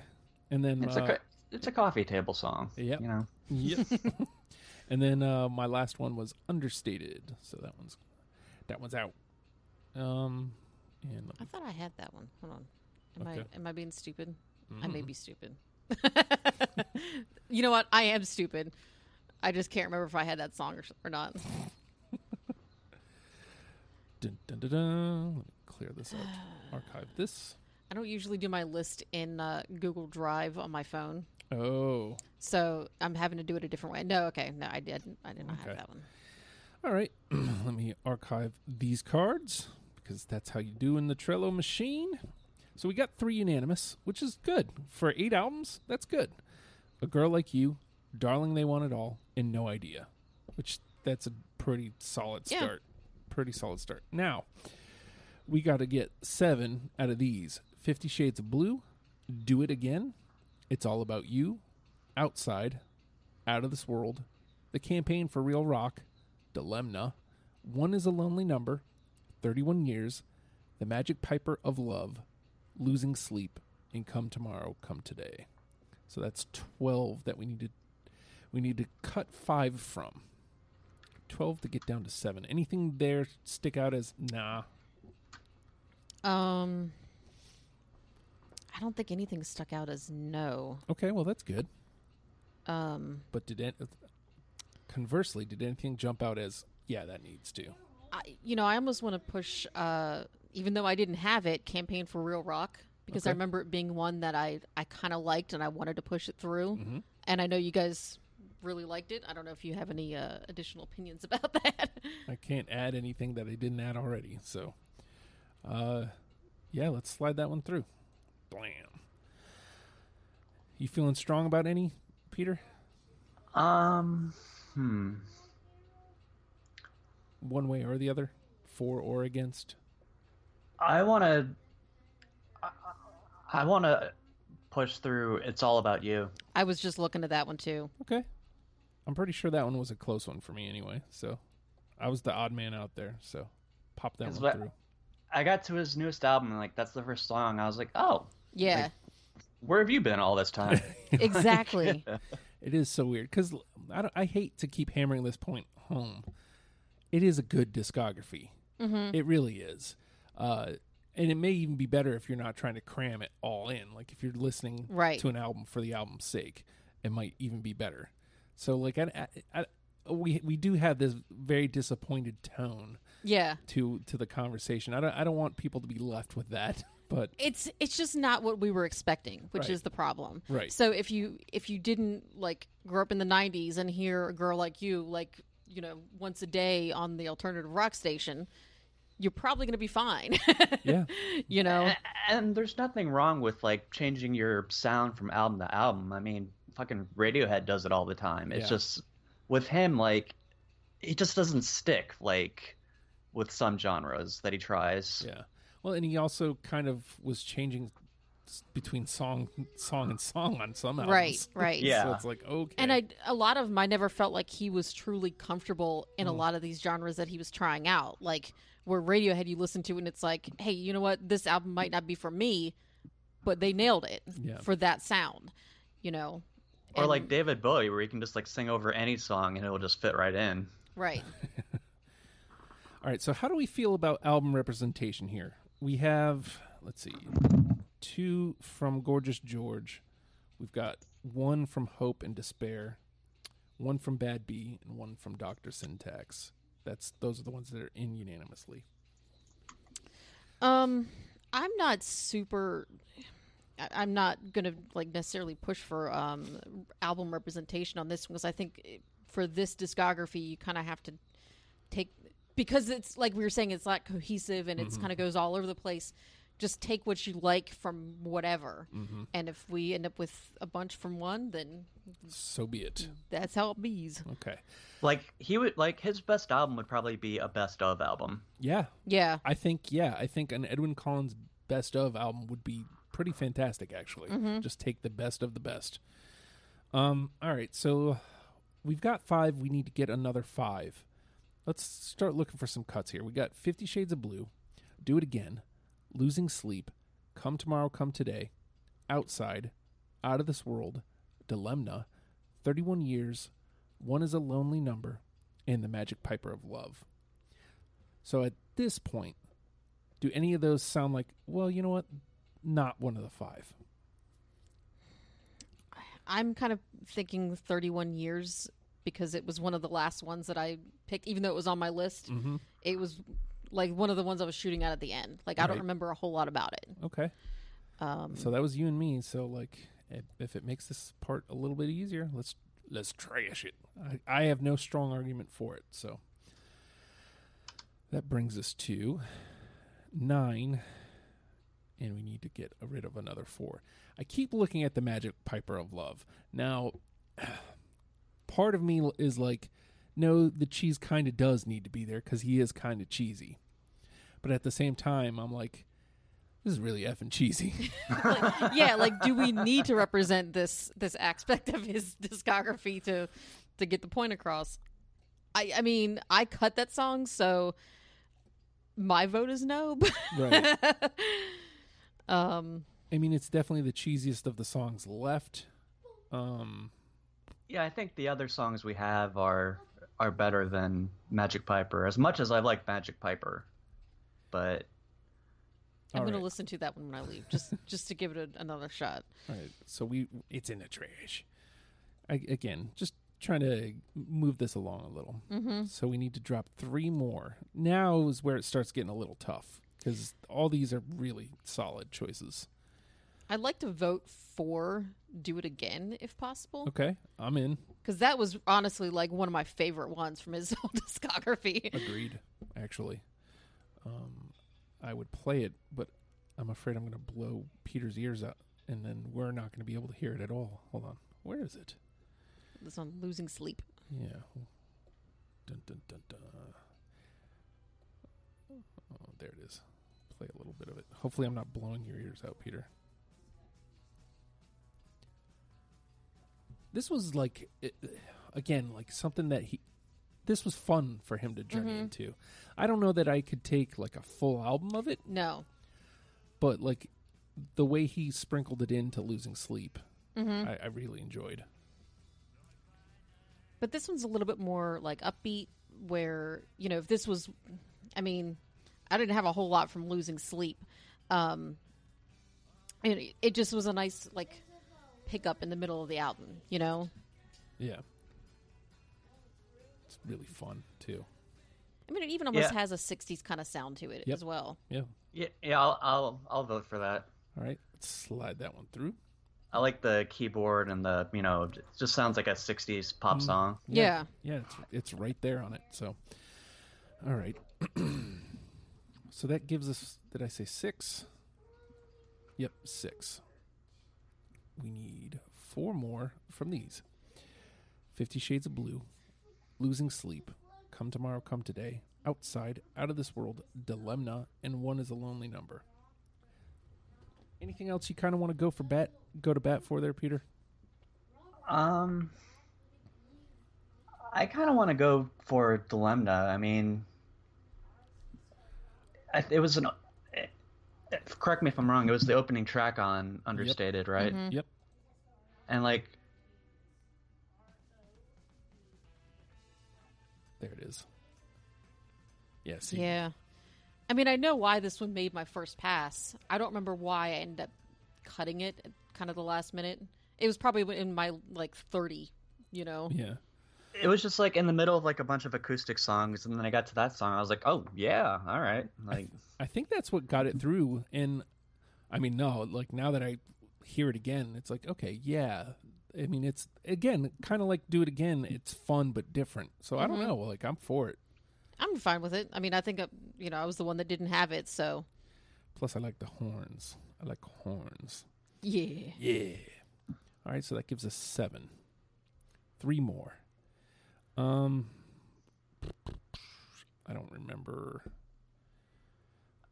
And then It's uh, a it's a coffee table song. Yeah, You know. Yep. and then uh, my last one was understated, so that one's that one's out. Um, and I thought I had that one. Hold on. Am Okay. I am I being stupid? I may be stupid. you know what? I am stupid. I just can't remember if I had that song or, or not. dun, dun, dun, dun. Let me clear this out. Archive this. I don't usually do my list in uh, Google Drive on my phone, Oh, so I'm having to do it a different way. No, okay, no, I didn't. I did not Okay. have that one. all right. let me archive these cards because that's how you do in the Trello machine. So we got three unanimous, which is good for eight albums. That's good. A girl like you, darling, they want it all, and no idea, which that's a pretty solid Yeah. start. Pretty solid start. Now we got to get seven out of these. Fifty Shades of Blue, Do It Again, It's All About You, Outside, Out of This World, The Campaign for Real Rock, Dilemma, One is a Lonely Number, 31 Years, The Magic Piper of Love, Losing Sleep, and Come Tomorrow, Come Today. So that's 12 that we need to we need to cut 5 from. 12 to get down to 7. Anything there stick out as nah. Um, I don't think anything stuck out as no. Okay, well that's good. Um, But did it conversely, did anything jump out as yeah, that needs to? I, you know, I almost want to push, uh, even though I didn't have it, campaign for Real Rock because I remember it being one that I I kind of liked and I wanted to push it through. Mhm. And I know you guys really liked it. I don't know if you have any uh, additional opinions about that. I can't add anything that I didn't add already. So, uh, yeah, let's slide that one through. Blam. You feeling strong about any, Peter? Um. Hmm. One way or the other, for or against? I want to. I want to push through. It's all about you. I was just looking at that one too. Okay. I'm pretty sure that one was a close one for me anyway. So, I was the odd man out there. So, pop that one what- through. I got to his newest album, and like that's the first song. I was like, oh, Yeah, where have you been all this time? exactly. It is so weird because I, I hate to keep hammering this point home. It is a good discography. hmm It really is. Uh, and it may even be better if you're not trying to cram it all in. Like if you're listening Right. to an album for the album's sake, it might even be better. So like I, I, I, we we do have this very disappointed tone Yeah. to to the conversation. I don't I don't want people to be left with that. But It's it's just not what we were expecting, which Right. is the problem. right, So if you if you didn't like grow up in the '90s and hear a girl like you like you know once a day on the alternative rock station, you're probably going to be fine. yeah, you know. A- and there's nothing wrong with like changing your sound from album to album. I mean, fucking Radiohead does it all the time. It's Yeah. just with him, like, it just doesn't stick like with some genres that he tries. yeah. Well, and he also kind of was changing between song song and song on some albums. Right, right. Yeah. So it's like okay. And I, a lot of them, I never felt like he was truly comfortable in a Mm. lot of these genres that he was trying out. Like where Radiohead, you listen to, and it's like, hey, you know what? This album might not be for me, but they nailed it Yeah. for that sound. You know, Or like David Bowie, where he can just like sing over any song and it'll just fit right in. right? All right, so how do we feel about album representation here? We have, let's see, two from Gorgeous George. We've got one from Hope and Despair, one from Badbea, and one from Doctor Syntax. That's those are the ones that are in unanimously. Um, I'm not super. I'm not gonna like necessarily push for um album representation on this one because I think eh, for this discography you kind of have to take because it's like we were saying it's not cohesive and it's Mhm. kind of goes all over the place. Just take what you like from whatever, Mm-hmm. and if we end up with a bunch from one, then So be it. that's how it bees. Okay. Like he would like his best album would probably be a best of album. Yeah, Yeah, I think yeah, I think an Edwyn Collins best of album would be pretty fantastic. Actually, Mhm. just take the best of the best. Um, all right, so we've got five. We need to get another five. Let's start looking for some cuts here. We got Fifty Shades of Blue, Do It Again, Losing Sleep, Come Tomorrow, Come Today, Outside, Out of This World, Dilemma, 31 Years, One is a Lonely Number, and The Magic Piper of Love. So at this point, do any of those sound like, well, you know what? Not one of the five. I'm kind of thinking 31 years because it was one of the last ones that I picked, even though it was on my list. Mm-hmm. It was like one of the ones I was shooting at at the end. Like I don't Right. remember a whole lot about it. Okay. Um, So that was you and me. So like, if, if it makes this part a little bit easier, let's let's trash it. I, I have no strong argument for it. So that brings us to nine, and we need to get rid of another four. I keep looking at the Magic Piper of Love. Now, part of me is like, no, the cheese kind of does need to be there because he is kind of cheesy. But at the same time, I'm like, this is really effing cheesy. like, yeah, like do we need to represent this this aspect of his discography to to get the point across? I I mean, I cut that song, so my vote is no. Right. um I mean, it's definitely the cheesiest of the songs left. Um, Yeah, I think the other songs we have are are better than Magic Piper. As much as I like Magic Piper, but I'm all going right. to listen to that one when I leave just just to give it a, another shot. All right, so we it's in the trash. I, again, just trying to move this along a little. Mhm. So we need to drop three more. Now is where it starts getting a little tough because all these are really solid choices. I'd like to vote for Do It Again if possible Okay, I'm in. cuz that was honestly like one of my favorite ones from his whole discography. Agreed. Actually, um, I would play it, but I'm afraid I'm going to blow Peter's ears out, and then we're not going to be able to hear it at all. Hold on, where is it? This on Losing Sleep. Yeah. Dun, dun, dun, dun. Oh, there it is. Play a little bit of it. Hopefully, I'm not blowing your ears out, Peter. This was like, it, again, like something that he. This was fun for him to journey Mhm. into. I don't know that I could take like a full album of it, No. but like the way he sprinkled it into Losing Sleep, Mhm. I, I really enjoyed. But this one's a little bit more like upbeat, where you know if this was, I mean, I didn't have a whole lot from losing sleep, um, and it, it just was a nice like pickup in the middle of the album, you know. Yeah. It's really fun too. I mean, it even almost Yeah. has a '60s kind of sound to it Yep. as well. Yeah. yeah, yeah, I'll I'll, I'll vote for that. All right, let's slide that one through. I like the keyboard and the you know it just sounds like a '60s pop Mm. song. Yeah. yeah, it's it's right there on it. So, all right. so that gives us. Did I say six? Yep, six. We need four more from these. Fifty Shades of Blue, Losing Sleep, Come Tomorrow, Come Today, Outside, Out of This World, Dilemma, and One is a Lonely Number. Anything else you kind of want to go for bat? Go to bat for there, Peter? Um, I kind of want to go for Dilemma. I mean, it was an. eh, correct me if I'm wrong. It was the opening track on Understated, right? Mhm. Yep. And like, There it is. Yeah. Yeah. I mean, I know why this one made my first pass. I don't remember why I ended up cutting it at kind of the last minute. It was probably in my like 30, you know. Yeah. it was just like in the middle of like a bunch of acoustic songs, and then I got to that song. I was like, oh yeah, all right. Like, I think that's what got it through. And I mean, no, like now that I hear it again, it's like, okay, yeah. I mean, it's again kind of like do it again. It's fun but different. So I don't Mhm. know. Like I'm for it. I'm fine with it. I mean, I think uh, you know I was the one that didn't have it, so Plus, I like the horns. I like horns. yeah. Yeah. All right, so that gives us seven. Three more. Um, I don't remember.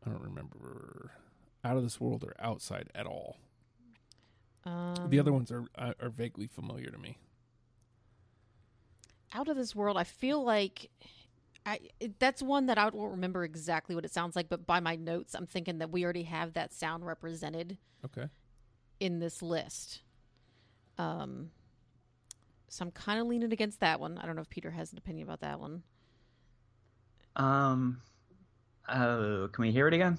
I don't remember out of this world or outside at all. Um, the other ones are are are vaguely familiar to me. out of this world, I feel like I it, that's one that I don't remember exactly what it sounds like, but by my notes, I'm thinking that we already have that sound represented Okay. in this list. Um, so I'm kind of leaning against that one. I don't know if Peter has an opinion about that one. Um. Uh, can we hear it again?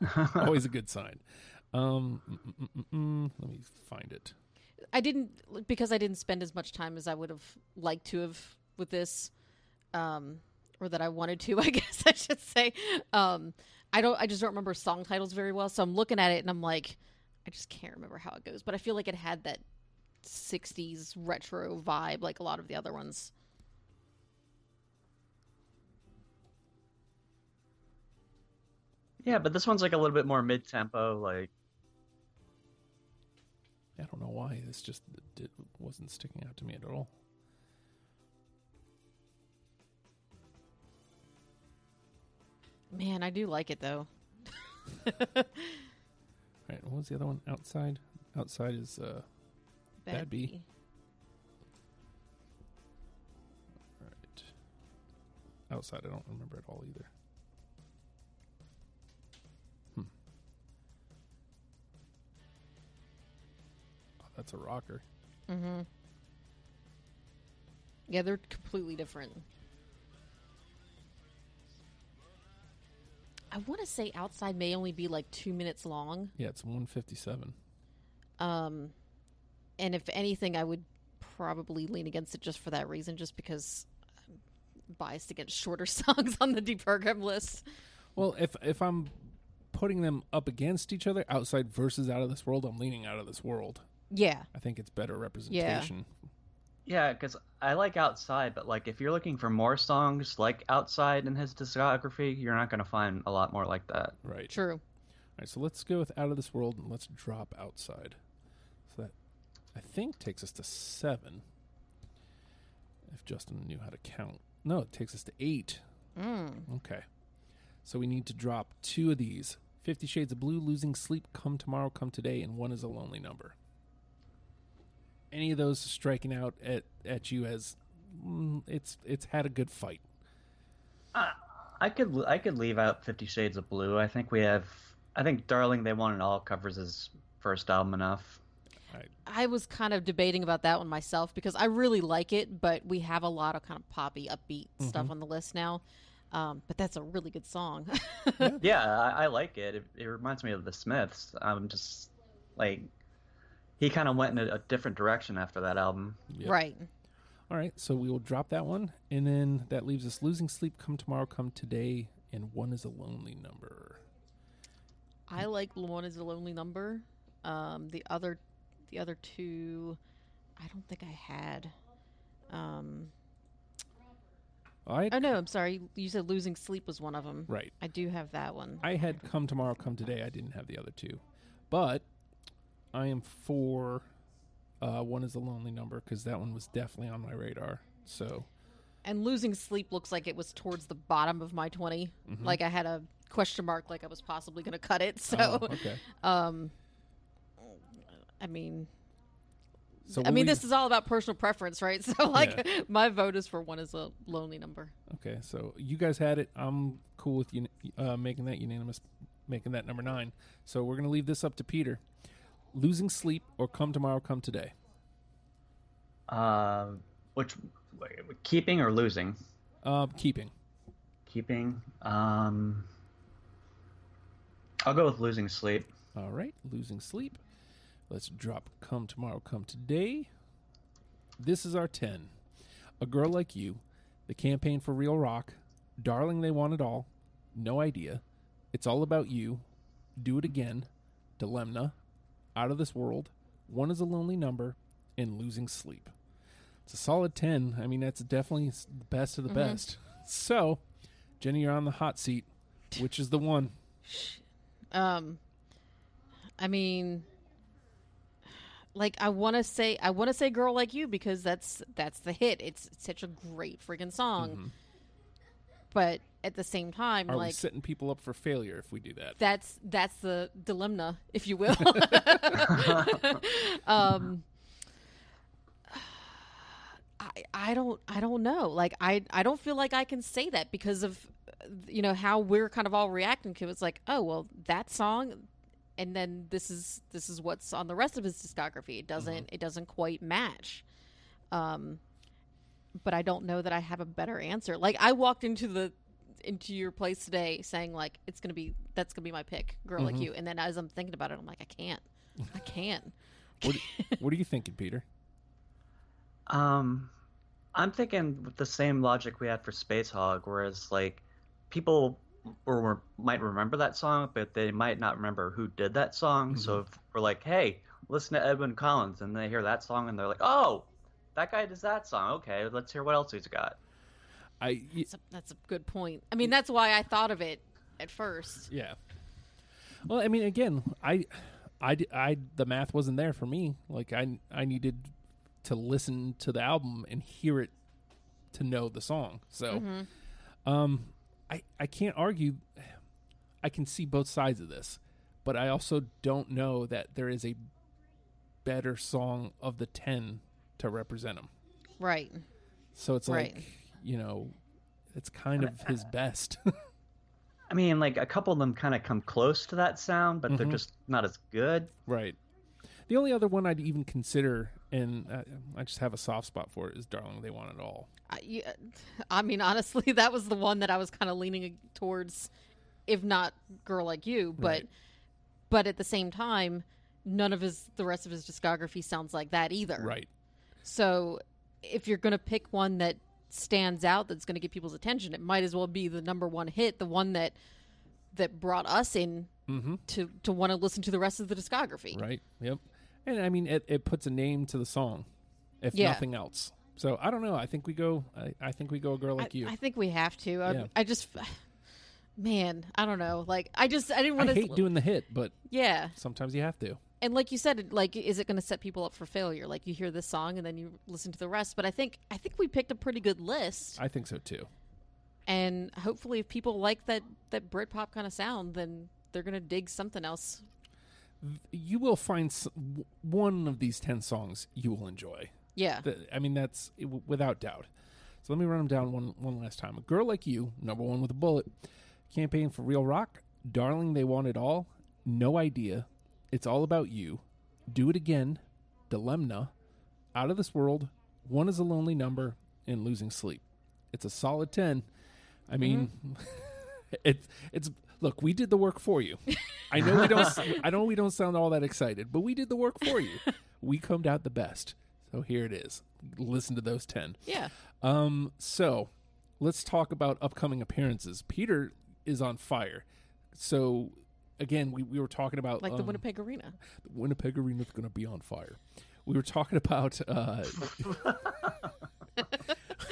Always a good sign. Um, mm, mm, mm, mm, let me find it. I didn't because I didn't spend as much time as I would have liked to have with this, um, or that I wanted to. I guess I should say. Um, I don't. I just don't remember song titles very well. So I'm looking at it and I'm like, I just can't remember how it goes. But I feel like it had that '60s retro vibe, like a lot of the other ones. Yeah, but this one's like a little bit more mid tempo. Like, I don't know why this just did, wasn't sticking out to me at all. Man, I do like it though. All right, what was the other one? Outside. Outside is uh. Badbea. All right. Outside, I don't remember at all either. That's a rocker. Mm-hmm. Yeah, they're completely different. I want to say outside may only be like two minutes long. Yeah, it's 157. Um, and if anything, I would probably lean against it just for that reason, just because I'm biased against shorter songs on the deprogram list. Well, if if I'm putting them up against each other, outside versus out of this world, I'm leaning out of this world. Yeah, I think it's better representation. yeah, because I like Outside, but like if you're looking for more songs like Outside in his discography, you're not gonna find a lot more like that. Right. true. All right, so let's go with out of this world and let's drop outside. So that I think takes us to seven. If Justin knew how to count. No, it takes us to eight. Mm. Okay. So we need to drop two of these. Fifty Shades of Blue, Losing Sleep, Come Tomorrow, Come Today, and One is a Lonely Number. Any of those striking out at, at you as mm, it's it's had a good fight. I could I could leave out Fifty Shades of Blue. I think we have. I think Darling They Want It All covers his first album enough. I was kind of debating about that one myself because I really like it, but we have a lot of kind of poppy, upbeat stuff on the list now. Um, but that's a really good song. Yeah, I, I like it. it. It reminds me of the Smiths. I'm just like he kind of went in a, a different direction after that album. Yep. Right. All right, so we will drop that one, and then that leaves us losing sleep. Come tomorrow, come today, and one is a lonely number. I like one is a lonely number. Um, the other, the other two, I don't think I had. Um, I oh no, I'm sorry. You said losing sleep was one of them. right. I do have that one. I had come tomorrow, come today. I didn't have the other two, but I am for uh, one is a lonely number because that one was definitely on my radar. So And losing sleep looks like it was towards the bottom of my 20. Like I had a question mark, like I was possibly going to cut it. So, oh, okay. um, I mean, So I mean, leave- this is all about personal preference, right? So, like, my vote is for one is a lonely number. Okay, so you guys had it. I'm cool with you uh, making that unanimous, making that number nine. So we're gonna leave this up to Peter. Losing sleep or come tomorrow, come today. Uh, which keeping or losing? Uh, keeping. Keeping. Um, I'll go with losing sleep. All right, losing sleep. Let's drop come tomorrow, come today. This is our 10. A Girl Like You, The Campaign for Real Rock, Darling They Want It All, No Idea, It's All About You, Do It Again, Dilemma, Out of This World, One is a Lonely Number, and Losing Sleep. It's a solid 10. I mean, that's definitely the best of the best. So, Jenny, you're on the hot seat. Which is the one? Um, I mean, like I want to say, I want to say "Girl Like You" because that's that's the hit. It's such a great freaking song. Mm-hmm. But at the same time, Are we like setting people up for failure if we do that? that's that's the dilemma, if you will. um, I I don't I don't know. Like I I don't feel like I can say that because of you know how we're kind of all reacting to. it. It's like oh well that song, and then this is this is what's on the rest of his discography. It doesn't it doesn't quite match. Um, but I don't know that I have a better answer. Like I walked into the into your place today saying like it's gonna be that's gonna be my pick, girl like you. And then as I'm thinking about it, I'm like I can't, I can't. What, what are you thinking, Peter? Um, I'm thinking with the same logic we had for Spacehog, whereas like people or were, might remember that song, but they might not remember who did that song. So if we're like, hey, listen to Edwyn Collins, and they hear that song and they're like, oh, that guy does that song. Okay, let's hear what else he's got. I That's a, that's a good point. I mean, that's why I thought of it at first. yeah. Well, I mean, again, I, I, I, the math wasn't there for me. Like I, I needed to listen to the album and hear it to know the song. So, um, I, I can't argue. I can see both sides of this, but I also don't know that there is a better song of the ten to represent them. Right. So it's Right. like, you know, it's kind of his best. I mean, like a couple of them kind of come close to that sound, but they're just not as good. right. The only other one I'd even consider, and uh, I just have a soft spot for it, is "Darling, They Want It All." I, you- I mean, honestly, that was the one that I was kind of leaning towards, if not "Girl Like You," but Right. but at the same time, none of his the rest of his discography sounds like that either. Right. So if you're going to pick one that stands out that's going to get people's attention, it might as well be the number one hit, the one that that brought us in Mm-hmm. to to want to listen to the rest of the discography. Right. Yep. And I mean, it, it puts a name to the song, if Yeah. nothing else. So I don't know. I think we go. I, I think we go a girl like I, you. I think we have to. I, Yeah. I just, man, I don't know. Like, I just, I didn't want to. hate doing the hit, but Yeah, sometimes you have to. And like you said, like, is it going to set people up for failure? Like, you hear this song and then you listen to the rest. But I think, I think we picked a pretty good list, I think so too. and hopefully, if people like that that Britpop kind of sound, then they're going to dig something else. You will find one of these ten songs you will enjoy. Yeah, Th- I mean, that's w- without doubt. So let me run them down one one last time. A girl like you, number one with a bullet. Campaign for real rock. Darling, they want it all. No idea. It's all about you. Do it again. Dilemma. Out of this world. One is a lonely number. And losing sleep. It's a solid ten. I mean, it's it's look. We did the work for you. I know we don't. I know we don't sound all that excited, but we did the work for you. We combed out the best. So here it is. Listen to those ten. yeah. Um, so let's talk about upcoming appearances. Peter is on fire. So again, we, we were talking about Like the um, Winnipeg Arena. the Winnipeg Arena is going to be on fire. We were talking about uh,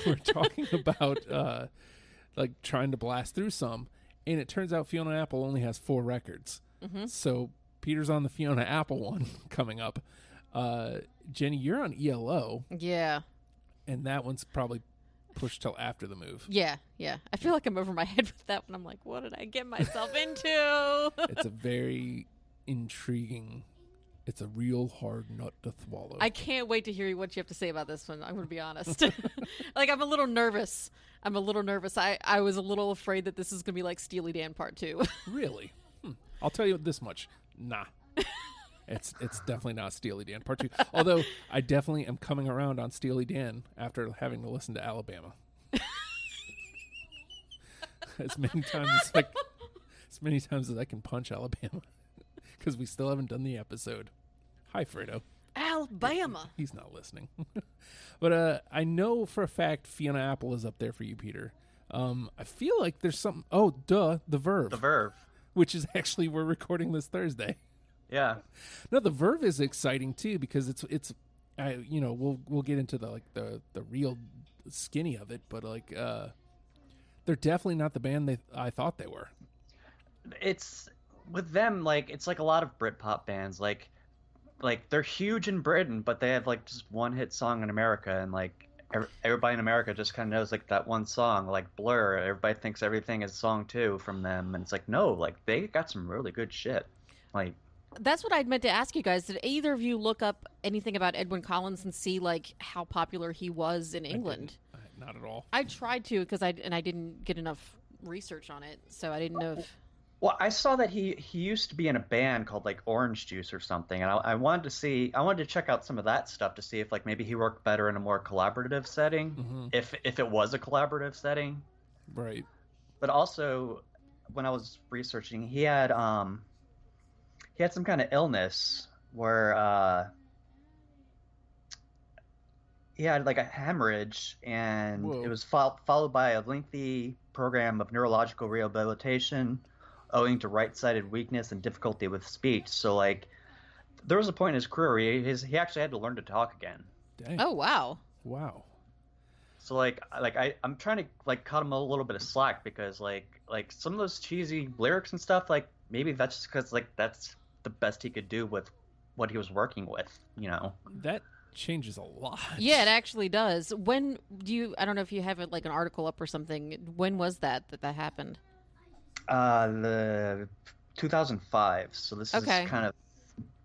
we're talking about uh, like trying to blast through some, and it turns out Fiona Apple only has four records. So Peter's on the Fiona Apple one coming up. Uh, Jenny, you're on ELO, Yeah, and that one's probably pushed till after the move. yeah, yeah. I feel like I'm over my head with that one. I'm like, what did I get myself into? It's a very intriguing. It's a real hard nut to swallow. I can't wait to hear what you have to say about this one. I'm going to be honest. like I'm a little nervous. I'm a little nervous. I, I was a little afraid that this is going to be like Steely Dan Part Two. Really? Hmm. I'll tell you this much. Nah. It's it's definitely not Steely Dan Part Two. Although I definitely am coming around on Steely Dan after having to listen to Alabama. as many times as I, as many times as I can punch Alabama, because we still haven't done the episode. Hi, Fredo. Alabama. He's not listening. but uh, I know for a fact Fiona Apple is up there for you, Peter. Um, I feel like there's something. Oh, duh, the Verve, The Verve. which is actually we're recording this Thursday. Yeah. No, the Verve is exciting too because it's it's, I you know we'll we'll get into the like the the real skinny of it, but like uh, they're definitely not the band they I thought they were. it's with them like it's like a lot of Britpop bands like like they're huge in Britain but they have like just one hit song in America and like ev- everybody in America just kind of knows like that one song, like Blur. Everybody thinks everything is song two from them, and it's like no, like they got some really good shit. Like That's what I'd meant to ask you guys. Did either of you look up anything about Edwyn Collins and see like how popular he was in England? Not at all. I, tried to because I and I didn't get enough research on it, so I didn't know if. Well, I saw that he he used to be in a band called like Orange Juice or something, and I, I wanted to see, I wanted to check out some of that stuff to see if like maybe he worked better in a more collaborative setting, Mhm. if if it was a collaborative setting. Right. But also, when I was researching, he had um he had some kind of illness where uh he had like a hemorrhage, and Whoa. it was fol- followed by a lengthy program of neurological rehabilitation owing to right-sided weakness and difficulty with speech. So like there was a point in his career where he, his, he actually had to learn to talk again. Dang. Oh wow! Wow. So like like I I'm trying to like cut him a little bit of slack because like like some of those cheesy lyrics and stuff like maybe that's just because like that's the best he could do with what he was working with, you know. That changes a lot. Yeah, it actually does. When do you? I don't know if you have it like an article up or something. When was that that that happened? Uh, the 2005. So this Okay. is kind of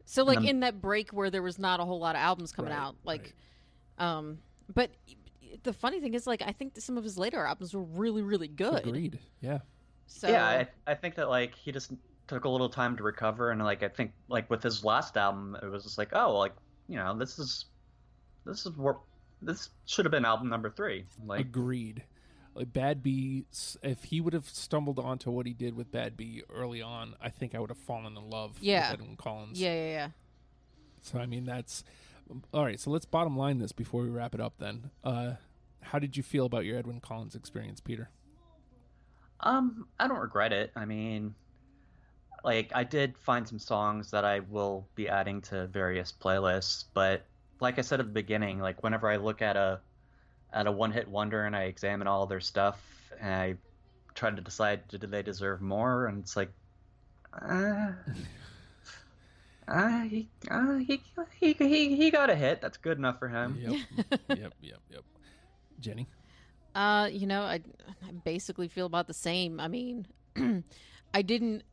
So like in that break where there was not a whole lot of albums coming Right, out, like, um, but the funny thing is like I think some of his later albums were really really good. Agreed. Yeah. So yeah. I, I think that like he just took a little time to recover, and like I think like with his last album, it was just like oh like you know this is this is where this should have been album number three. Like Agreed. Like Badbea, s- if he would have stumbled onto what he did with Badbea early on, I think I would have fallen in love Yeah. with Edwyn Collins. yeah, yeah, yeah. So I mean, that's all right. So let's bottom line this before we wrap it up. Then, uh, how did you feel about your Edwyn Collins experience, Peter? Um, I don't regret it. I mean, like I did find some songs that I will be adding to various playlists, but like I said at the beginning, like whenever I look at a at a one hit wonder and I examine all their stuff and I try to decide do they deserve more, and it's like, uh, uh, he, uh, he, he, he, he got a hit. That's good enough for him. Yep. yep. Yep. Yep. Jenny. Uh, you know, I, I basically feel about the same. I mean, I didn't.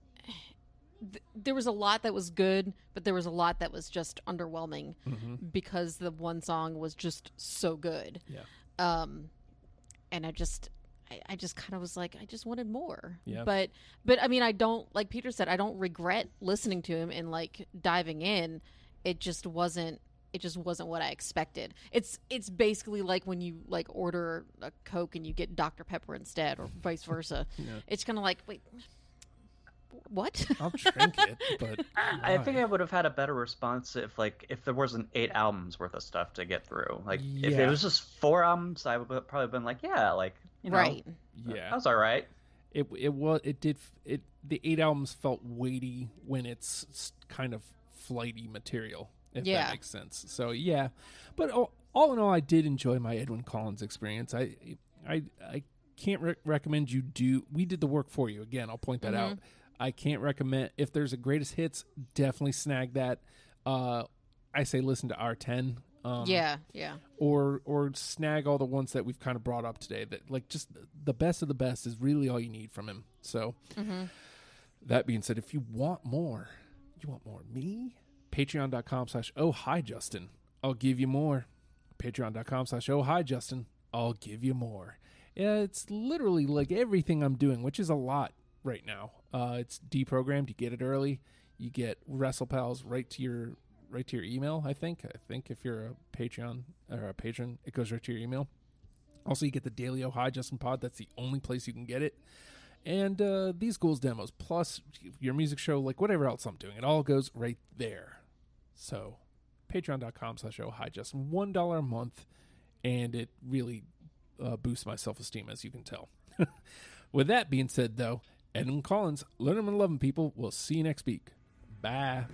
Th- there was a lot that was good, but there was a lot that was just underwhelming Mm-hmm. because the one song was just so good. Yeah. Um, and I just, I, I just kind of was like, I just wanted more. Yeah. But, but I mean, I don't like Peter said, I don't regret listening to him and like diving in. It just wasn't. It just wasn't what I expected. It's it's basically like when you like order a Coke and you get Dr Pepper instead, or vice versa. Yeah. It's kind of like, wait, what? I'll drink it, but I I think? I would have had a better response if like if there wasn't eight albums worth of stuff to get through. Like if it was just four albums, I would have probably been like, yeah, like you know, right. yeah, that was all right. it it was it did it the eight albums felt weighty when it's kind of flighty material if Yeah. that makes sense so yeah but all, all in all i did enjoy my edwyn collins experience i i i can't re- recommend you do we did the work for you again i'll point that Mm-hmm. out i can't recommend if there's a greatest hits definitely snag that. Uh i say listen to r10 um yeah. Yeah. or or snag all the ones that we've kind of brought up today that like just the best of the best is really all you need from him. So that being said if you want more you want more me patreon.com slash oh hi justin. I'll give you more. patreon.com slash oh hi justin. I'll give you more. Yeah it's literally like everything i'm doing which is a lot right now. Uh it's deprogrammed. You get it early. You get wrestlepals right to your right to your email i think. I think if you're a patreon or a patron it goes right to your email. Also you get the daily oh hi justin pod. That's the only place you can get it. And uh, these ghouls demos plus your music show like whatever else i'm doing it all goes right there. So patreon.com slash oh hi justin one dollar a month and it really uh, boosts my self-esteem as you can tell. With that being said though edwyn collins. Learn them and love them people. We'll see you next week. Bye